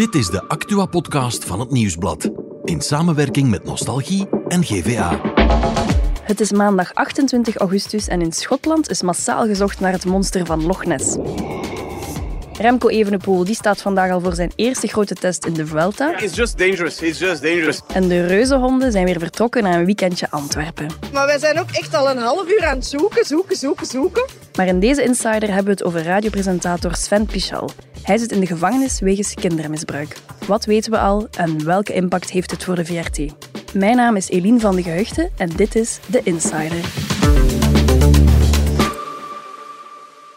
Dit is de Actua-podcast van het Nieuwsblad. In samenwerking met Nostalgie en GVA. Het is maandag 28 augustus en in Schotland is massaal gezocht naar het monster van Loch Ness. Remco Evenepoel die staat vandaag al voor zijn eerste grote test in de Vuelta. It's just dangerous. It's just dangerous. En de reuzenhonden zijn weer vertrokken naar een weekendje Antwerpen. Maar wij zijn ook echt al een half uur aan het zoeken, zoeken, zoeken, zoeken. Maar in deze Insider hebben we het over radiopresentator Sven Pichal. Hij zit in de gevangenis wegens kindermisbruik. Wat weten we al en welke impact heeft het voor de VRT? Mijn naam is Eline van de Geheugde en dit is de Insider.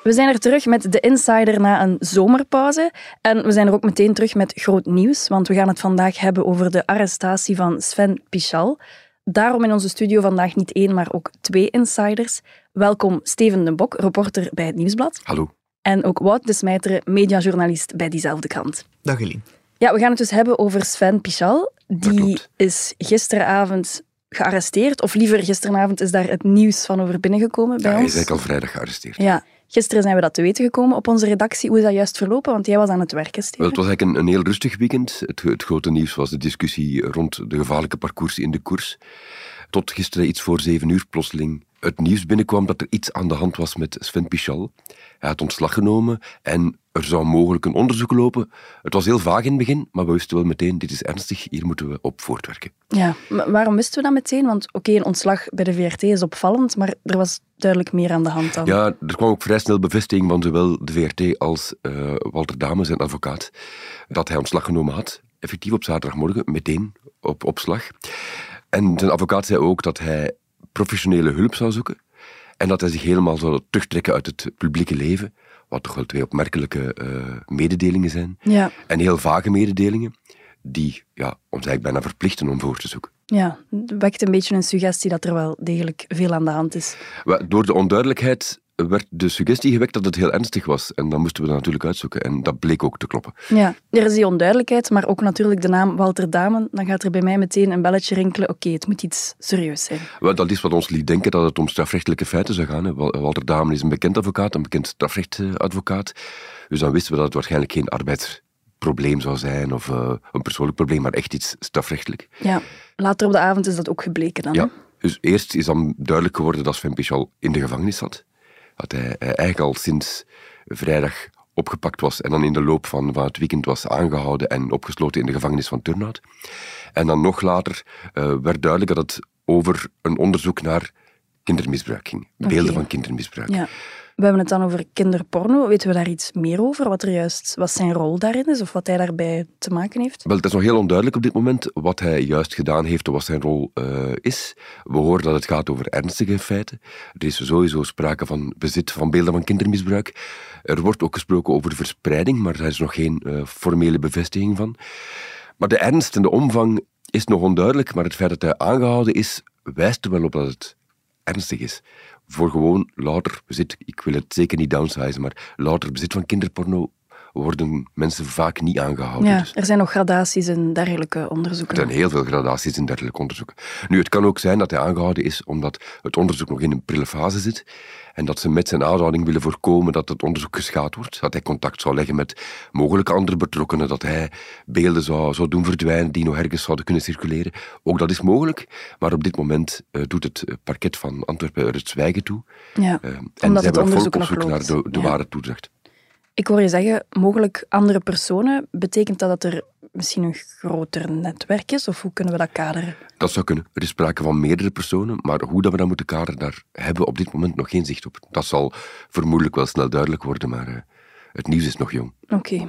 We zijn er terug met de Insider na een zomerpauze. En we zijn er ook meteen terug met groot nieuws, want we gaan het vandaag hebben over de arrestatie van Sven Pichal. Daarom in onze studio vandaag niet één, maar ook twee insiders. Welkom Steven de Bok, reporter bij het Nieuwsblad. Hallo. En ook Wout de Smijteren, mediajournalist bij diezelfde krant. Dag Eline. Ja, we gaan het dus hebben over Sven Pichal. Die is gisteravond gearresteerd, of liever gisteravond is daar het nieuws van over binnengekomen bij Ja, hij ons. is eigenlijk al vrijdag gearresteerd. Ja, gisteren zijn we dat te weten gekomen op onze redactie. Hoe is dat juist verlopen? Want jij was aan het werken, Steven. Het was eigenlijk een, een heel rustig weekend. Het, het grote nieuws was de discussie rond de gevaarlijke parcours in de koers. Tot gisteren iets voor zeven uur plotseling het nieuws binnenkwam dat er iets aan de hand was met Sven Pichal. Hij had ontslag genomen en er zou mogelijk een onderzoek lopen. Het was heel vaag in het begin, maar we wisten wel meteen, dit is ernstig, hier moeten we op voortwerken. Ja, maar waarom wisten we dat meteen? Want oké, een ontslag bij de VRT is opvallend, maar er was duidelijk meer aan de hand dan. Ja, er kwam ook vrij snel bevestiging van zowel de VRT als eh, Walter Dame, zijn advocaat, dat hij ontslag genomen had. Effectief op zaterdagmorgen, meteen op opslag. En zijn advocaat zei ook dat hij professionele hulp zou zoeken en dat hij zich helemaal zou terugtrekken uit het publieke leven, wat toch wel twee opmerkelijke eh, mededelingen zijn. Ja, En heel vage mededelingen, die ja, ons eigenlijk bijna verplichten om voor te zoeken. Ja, het wekt een beetje een suggestie dat er wel degelijk veel aan de hand is. Door de onduidelijkheid werd de suggestie gewekt dat het heel ernstig was. En dan moesten we dat natuurlijk uitzoeken. En dat bleek ook te kloppen. Ja, er is die onduidelijkheid, maar ook natuurlijk de naam Walter Damen. Dan gaat er bij mij meteen een belletje rinkelen. Oké, het moet iets serieus zijn. Wel, dat is wat ons liet denken dat het om strafrechtelijke feiten zou gaan. Walter Damen is een bekend advocaat, een bekend strafrechtadvocaat. Dus dan wisten we dat het waarschijnlijk geen arbeidsprobleem zou zijn of eh, een persoonlijk probleem, maar echt iets strafrechtelijk. Ja, later op de avond is dat ook gebleken dan. hè? Ja. Dus eerst is dan duidelijk geworden dat Sven Pichal in de gevangenis zat. Dat hij eh, eigenlijk al sinds vrijdag opgepakt was en dan in de loop van, van het weekend was aangehouden en opgesloten in de gevangenis van Turnhout. En dan nog later eh, werd duidelijk dat het over een onderzoek naar kindermisbruik ging. Beelden van kindermisbruik. Ja. We hebben het dan over kinderporno. Weten we daar iets meer over? Wat, er juist, wat zijn rol daarin is of wat hij daarbij te maken heeft? Wel, het is nog heel onduidelijk op dit moment wat hij juist gedaan heeft of wat zijn rol eh, is. We horen dat het gaat over ernstige feiten. Er is sowieso sprake van bezit van beelden van kindermisbruik. Er wordt ook gesproken over verspreiding, maar daar is nog geen eh, formele bevestiging van. Maar de ernst en de omvang is nog onduidelijk, maar het feit dat hij aangehouden is, wijst er wel op dat het ernstig is. Voor gewoon louter bezit, ik wil het zeker niet downsizen, maar louter bezit van kinderporno worden mensen vaak niet aangehouden. Ja, Dus- er zijn nog gradaties in dergelijke onderzoeken. er zijn heel veel gradaties in dergelijke onderzoeken. Nu, het kan ook zijn dat hij aangehouden is omdat het onderzoek nog in een prille fase zit en dat ze met zijn aanhouding willen voorkomen dat het onderzoek geschaad wordt, dat hij contact zou leggen met mogelijke andere betrokkenen, dat hij beelden zou, zou doen verdwijnen die nog ergens zouden kunnen circuleren. Ook dat is mogelijk, maar op dit moment eh, doet het eh, parket van Antwerpen er het zwijgen toe. Ja, Eh, en omdat het onderzoek op nog zoek naar de, de Ja. ware toedracht. Ik hoor je zeggen, mogelijk andere personen. Betekent dat dat er misschien een groter netwerk is? Of hoe kunnen we dat kaderen? Dat zou kunnen. Er is sprake van meerdere personen, maar hoe dat we dat moeten kaderen, daar hebben we op dit moment nog geen zicht op. Dat zal vermoedelijk wel snel duidelijk worden, maar eh, het nieuws is nog jong. Oké.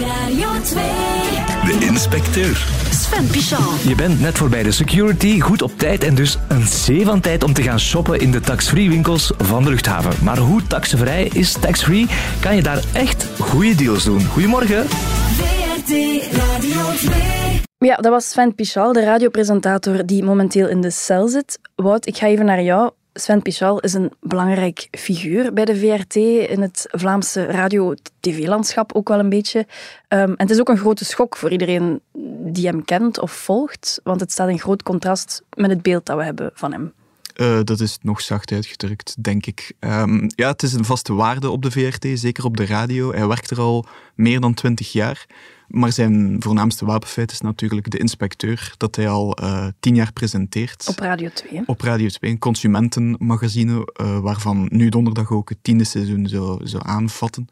Radio 2. De inspecteur. Sven Pichal. Je bent net voorbij de security, goed op tijd en dus een zee van tijd om te gaan shoppen in de tax-free winkels van de luchthaven. Maar hoe taxvrij is tax-free? Kan je daar echt goede deals doen? Goedemorgen. VRT Radio 2. Ja, dat was Sven Pichal, de radiopresentator die momenteel in de cel zit. Wout, ik ga even naar jou. Sven Pichal is een belangrijk figuur bij de VRT in het Vlaamse radio-tv-landschap ook wel een beetje. Ehm, en het is ook een grote schok voor iedereen die hem kent of volgt, want het staat in groot contrast met het beeld dat we hebben van hem. Eh, dat is nog zacht uitgedrukt, denk ik. Ehm, ja, het is een vaste waarde op de VRT, zeker op de radio. Hij werkt er al meer dan twintig jaar. Maar zijn voornaamste wapenfeit is natuurlijk de inspecteur, dat hij al eh, tien jaar presenteert. Op Radio 2. Op Radio 2, een consumentenmagazine, eh, waarvan nu donderdag ook het tiende seizoen zou, zou aanvatten.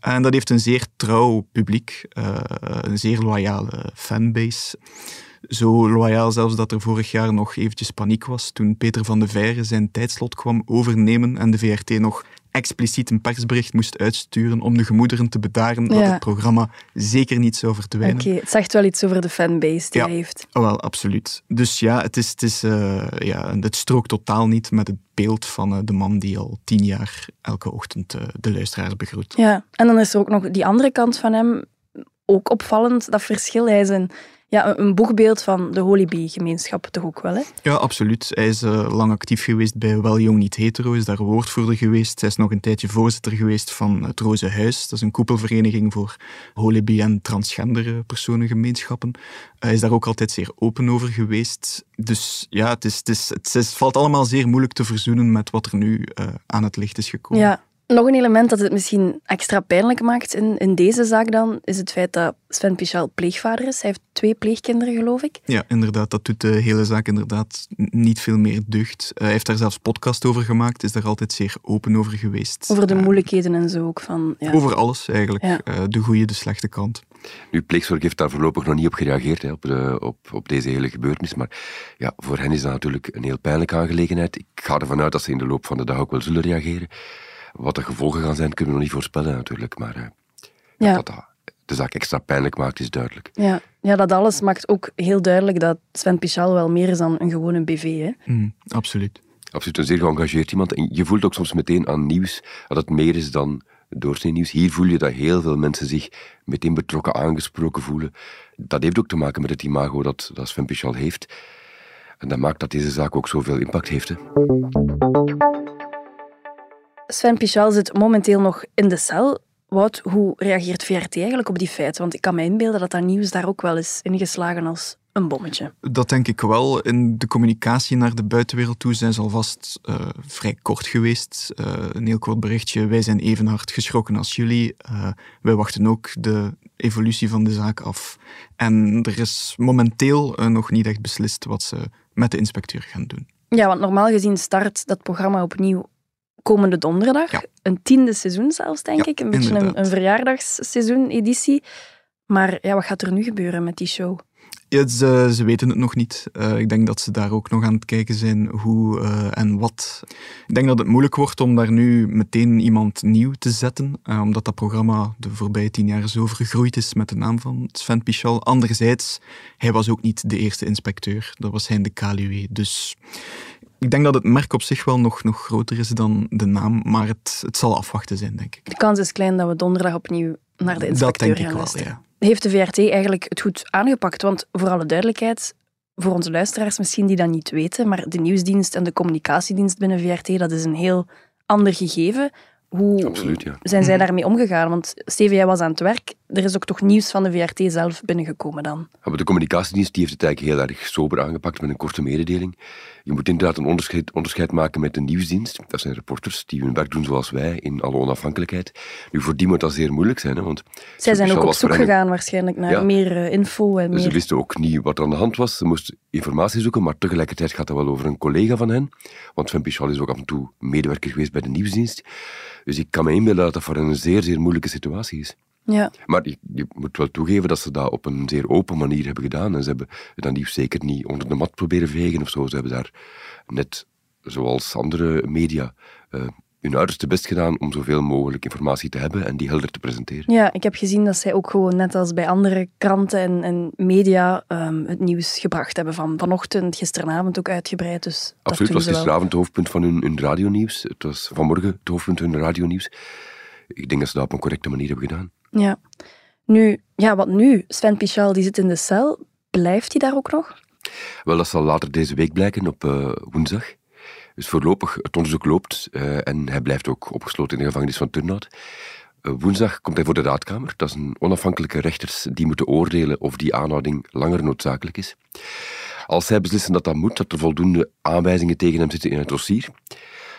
En dat heeft een zeer trouw publiek, een zeer loyale fanbase. Zo loyaal zelfs dat er vorig jaar nog eventjes paniek was toen Peter van de Veire zijn tijdslot kwam overnemen en de VRT nog expliciet een persbericht moest uitsturen om de gemoederen te bedaren dat het programma zeker niet zou verdwijnen. Oké, het zegt wel iets over de fanbase die Ja. hij heeft. Oh, wel, absoluut. Dus ja, het, is, het, is, eh, ja, het strookt totaal niet met het beeld van eh, de man die al tien jaar elke ochtend eh, de luisteraars begroet. Ja, en dan is er ook nog die andere kant van hem, ook opvallend, dat verschil. Hij is een, ja, een- boegbeeld van de Holybee-gemeenschap toch ook wel, hè? Ja, absoluut. Hij is eh, lang actief geweest bij Wel Jong Niet Hetero, is daar woordvoerder geweest. Hij is nog een tijdje voorzitter geweest van het Roze Huis. Dat is een koepelvereniging voor holebi- en transgender personengemeenschappen. Hij is daar ook altijd zeer open over geweest. Dus ja, het, is, het, is, het, is- het valt allemaal zeer moeilijk te verzoenen met wat er nu eh, aan het licht is gekomen. Ja. Nog een element dat het misschien extra pijnlijk maakt in, in deze zaak dan, is het feit dat Sven Pichal pleegvader is. Hij heeft twee pleegkinderen, geloof ik. Ja, inderdaad. Dat doet de hele zaak inderdaad niet veel meer deugd. Eh, hij heeft daar zelfs podcast over gemaakt, is daar altijd zeer open over geweest. Over de Eh, moeilijkheden en zo ook. Van, ja. Over alles eigenlijk. Ja. Eh, de goede, de slechte kant. Nu, pleegzorg heeft daar voorlopig nog niet op gereageerd, hè, op, de, op, op deze hele gebeurtenis. Maar ja, voor hen is dat natuurlijk een heel pijnlijke aangelegenheid. Ik ga ervan uit dat ze in de loop van de dag ook wel zullen reageren. Wat de gevolgen gaan zijn, kunnen we nog niet voorspellen natuurlijk. Maar eh, Ja. dat dat de zaak extra pijnlijk maakt, is duidelijk. Ja. ja, dat alles maakt ook heel duidelijk dat Sven Pichal wel meer is dan een gewone BV. Hè? Mm, absoluut. Absoluut een zeer geëngageerd iemand. En je voelt ook soms meteen aan nieuws dat het meer is dan doorsnee nieuws. Hier voel je dat heel veel mensen zich meteen betrokken aangesproken voelen. Dat heeft ook te maken met het imago dat, dat Sven Pichal heeft. En dat maakt dat deze zaak ook zoveel impact heeft. Hè. Sven Pichal zit momenteel nog in de cel. Wout, hoe reageert VRT eigenlijk op die feiten? Want ik kan me inbeelden dat dat nieuws daar ook wel is ingeslagen als een bommetje. Dat denk ik wel. In de communicatie naar de buitenwereld toe zijn ze alvast eh, vrij kort geweest. Eh, een heel kort berichtje. Wij zijn even hard geschrokken als jullie. Eh, wij wachten ook de evolutie van de zaak af. En er is momenteel nog niet echt beslist wat ze met de inspecteur gaan doen. Ja, want normaal gezien start dat programma opnieuw komende donderdag. Ja. Een tiende seizoen zelfs, denk Ja, ik. Een beetje een, een verjaardagsseizoen-editie. Maar ja, wat gaat er nu gebeuren met die show? Ja, ze, ze weten het nog niet. Eh, ik denk dat ze daar ook nog aan het kijken zijn hoe eh, en wat. Ik denk dat het moeilijk wordt om daar nu meteen iemand nieuw te zetten, eh, omdat dat programma de voorbije tien jaar zo vergroeid is met de naam van Sven Pichal. Anderzijds, hij was ook niet de eerste inspecteur. Dat was hij in de Kaluwe. Dus ik denk dat het merk op zich wel nog, nog groter is dan de naam, maar het, het zal afwachten zijn, denk ik. De kans is klein dat we donderdag opnieuw naar de Dat inspecteur denk ik gaan wel, luisteren. ja. Heeft de VRT eigenlijk het goed aangepakt? Want voor alle duidelijkheid, voor onze luisteraars misschien die dat niet weten, maar de nieuwsdienst en de communicatiedienst binnen VRT, dat is een heel ander gegeven. Hoe Absoluut, ja. zijn zij daarmee omgegaan? Want Steven, jij was aan het werk. Er is ook toch nieuws van de VRT zelf binnengekomen dan? Ja, maar de communicatiedienst die heeft het eigenlijk heel erg sober aangepakt met een korte mededeling. Je moet inderdaad een onderscheid, onderscheid maken met de nieuwsdienst. Dat zijn reporters die hun werk doen zoals wij, in alle onafhankelijkheid. Nu, voor die moet dat zeer moeilijk zijn, hè, want... Zij zijn ook op zoek gegaan waarschijnlijk naar Ja. meer eh, info en Ze meer... wisten ook niet wat er aan de hand was. Ze moesten informatie zoeken, maar tegelijkertijd gaat dat wel over een collega van hen. Want Sven Pichal is ook af en toe medewerker geweest bij de nieuwsdienst. Dus ik kan me inbeelden dat dat voor hen een zeer, zeer moeilijke situatie is. Ja. Maar je, je moet wel toegeven dat ze dat op een zeer open manier hebben gedaan. En ze hebben dat nieuws zeker niet onder de mat proberen vegen of zo. Ze hebben daar net, zoals andere media, eh, hun uiterste best gedaan om zoveel mogelijk informatie te hebben en die helder te presenteren. Ja, ik heb gezien dat zij ook gewoon, net als bij andere kranten en, en media, ehm, het nieuws gebracht hebben van vanochtend, gisteravond ook uitgebreid. Dus dat Absoluut, het was gisteravond het hoofdpunt van hun, hun radionieuws. Het was vanmorgen het hoofdpunt van hun radionieuws. Ik denk dat ze dat op een correcte manier hebben gedaan. Ja. Nu, ja, wat nu? Sven Pichal die zit in de cel. Blijft hij daar ook nog? Wel, dat zal later deze week blijken, op eh, woensdag. Dus voorlopig, het onderzoek loopt eh, en hij blijft ook opgesloten in de gevangenis van Turnhout. Eh, woensdag komt hij voor de raadkamer. Dat is een onafhankelijke rechters die moeten oordelen of die aanhouding langer noodzakelijk is. Als zij beslissen dat dat moet, dat er voldoende aanwijzingen tegen hem zitten in het dossier,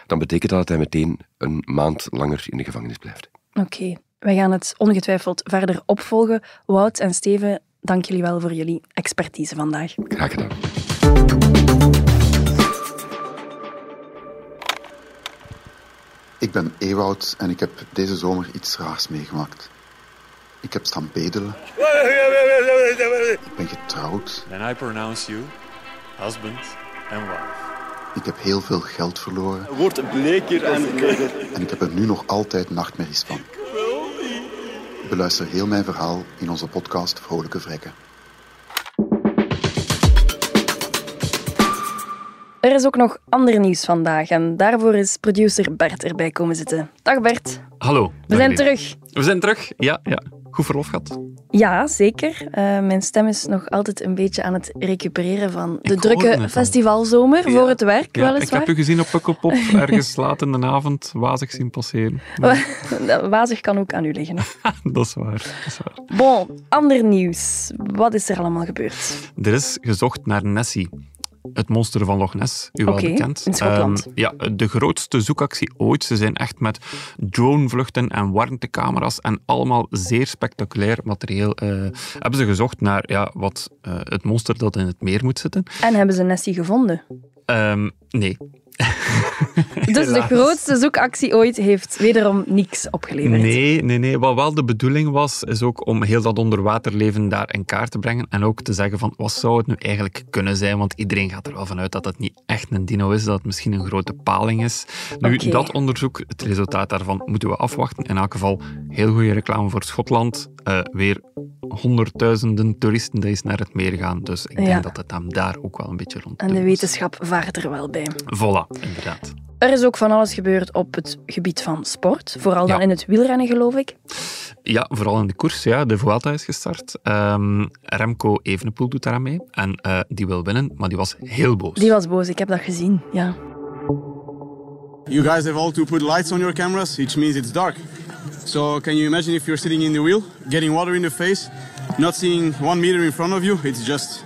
dan betekent dat dat hij meteen een maand langer in de gevangenis blijft. Oké, wij gaan het ongetwijfeld verder opvolgen. Wout en Steven, dank jullie wel voor jullie expertise vandaag. Graag gedaan. Ik ben Ewoud en ik heb deze zomer iets raars meegemaakt. Ik heb staan bedelen. Ik ben getrouwd. Then I pronounce you husband and wife. Ik heb heel veel geld verloren. Wordt bleker en bleker. En ik heb er nu nog altijd nachtmerries van. Beluister heel mijn verhaal in onze podcast Vrolijke Vrekken. Er is ook nog ander nieuws vandaag en daarvoor is producer Bert erbij komen zitten. Dag Bert, Hallo. we zijn terug. We zijn terug. Ja, ja. Goed verlof gehad. Ja, zeker. Eh, mijn stem is nog altijd een beetje aan het recupereren van de Ik drukke al. festivalzomer voor het werk, Ja, ik heb u gezien op Pukkelpop ergens laat in de avond wazig zien passeren. Wazig kan ook aan u liggen. dat is waar. Dat is waar. Bon, ander nieuws. Wat is er allemaal gebeurd? Er is gezocht naar Nessie. Het monster van Loch Ness, u wel bekend. in Schotland. Ehm, ja, de grootste zoekactie ooit. Ze zijn echt met dronevluchten en warmtecamera's en allemaal zeer spectaculair materieel eh, hebben ze gezocht naar ja, wat eh, het monster dat in het meer moet zitten. En hebben ze Nessie gevonden? Ehm, nee. Dus de grootste zoekactie ooit heeft wederom niks opgeleverd. Nee, nee, nee. Wat wel de bedoeling was, is ook om heel dat onderwaterleven daar in kaart te brengen. En ook te zeggen van, wat zou het nu eigenlijk kunnen zijn? Want iedereen gaat er wel vanuit dat het niet echt een dino is, dat het misschien een grote paling is. Nu, dat onderzoek, het resultaat daarvan, moeten we afwachten. In elk geval, heel goede reclame voor Schotland. Eh, weer honderdduizenden toeristen die eens naar het meer gaan. Dus ik denk Ja. dat het hem daar ook wel een beetje rond En de wetenschap vaart er wel bij. Voilà, inderdaad. Er is ook van alles gebeurd op het gebied van sport. Vooral dan Ja. in het wielrennen, geloof ik. Ja, vooral in de koers. Ja. De Vuelta is gestart. Ehm, Remco Evenepoel doet daaraan mee. En eh, die wil winnen, maar die was heel boos. Die was boos, ik heb dat gezien. Ja. You guys have all to put lights on your cameras, which means it's dark. So can you imagine if you're sitting in the wheel, getting water in the face, not seeing one meter in front of you? It's just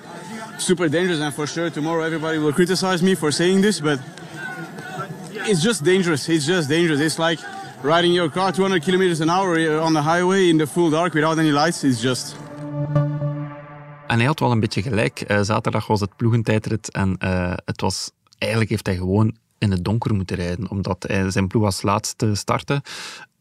super dangerous, and for sure tomorrow everybody will criticize me for saying this, but it's just dangerous. It's just dangerous. It's like riding your car 200 kilometers an hour uh, on the highway in the full dark without any lights. It's just En hij had wel een beetje gelijk. Eh, zaterdag was het ploegentijdrit en eh, het was, eigenlijk heeft hij gewoon in het donker moeten rijden, omdat hij zijn ploeg als laatste startte.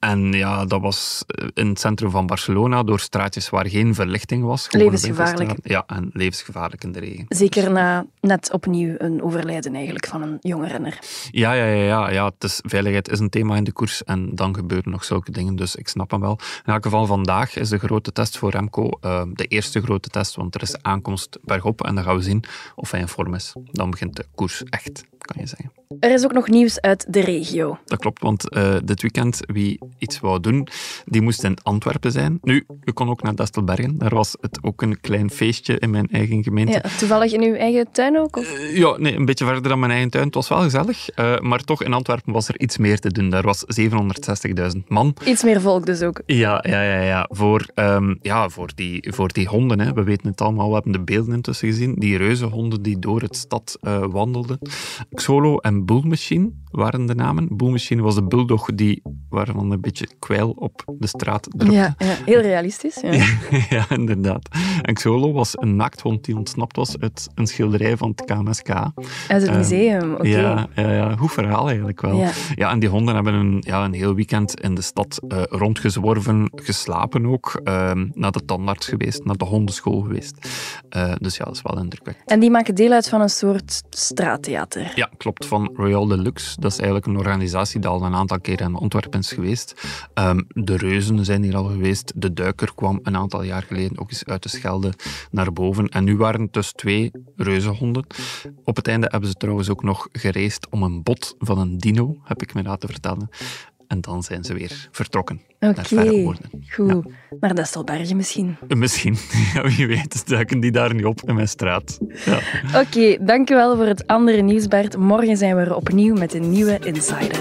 En ja, dat was eh, in het centrum van Barcelona, door straatjes waar geen verlichting was. Levensgevaarlijk. Ja, en levensgevaarlijk in de regen. Zeker na net opnieuw een overlijden eigenlijk van een jonge renner. Ja, ja, ja, ja, ja. Het is, veiligheid is een thema in de koers en dan gebeuren nog zulke dingen, dus ik snap hem wel. In elk geval, vandaag is de grote test voor Remco eh, de eerste grote test, want er is aankomst bergop en dan gaan we zien of hij in vorm is. Dan begint de koers echt, kan je zeggen. Er is ook nog nieuws uit de regio. Dat klopt, want eh, dit weekend wie iets wou doen, die moest in Antwerpen zijn. Nu, u kon ook naar Destelbergen. Daar was het ook een klein feestje in mijn eigen gemeente. Ja, toevallig in uw eigen tuin ook? Of? Eh, Ja, nee, een beetje verder dan mijn eigen tuin. Het was wel gezellig, eh, maar toch in Antwerpen was er iets meer te doen. Daar was 760.000 man. Iets meer volk dus ook. Ja, ja, ja, ja. Voor, ehm, ja, voor, die, voor die honden. Hè. We weten het allemaal, we hebben de beelden intussen gezien. Die reuzenhonden die door het stad eh, wandelden. Xolo en Bull Machine waren de namen. Bull Machine was de bulldog die waarvan een beetje kwijl op de straat drupte. Ja, ja, heel realistisch. Ja. ja, inderdaad. En Xolo was een naakthond die ontsnapt was uit een schilderij van het KMSK. Uit het Ehm, museum, oké. Ja, ja, ja, goed verhaal eigenlijk wel. Ja. En die honden hebben een, ja, een heel weekend in de stad eh, rondgezworven, geslapen ook, ehm, naar de tandarts geweest, naar de hondenschool geweest. Eh, dus ja, dat is wel indrukwekkend. En die maken deel uit van een soort straattheater. Ja, klopt, van Royal Deluxe. Dat is eigenlijk een organisatie die al een aantal keer in Antwerpen is geweest. Ehm, de Reuzen zijn hier al geweest. De Duiker kwam een aantal jaar geleden ook eens uit de Schelde naar boven. En nu waren het dus twee reuzenhonden. Op het einde hebben ze trouwens ook nog gereisd om een bot van een dino, heb ik me laten vertellen. En dan zijn ze weer vertrokken naar verre oorden. goed. Naar Destelbergen misschien. Eh, Misschien, ja, wie weet, duiken die daar niet op in mijn straat. Ja. Oké, dankjewel voor het andere nieuws, Bert. Morgen zijn we er opnieuw met een nieuwe Insider.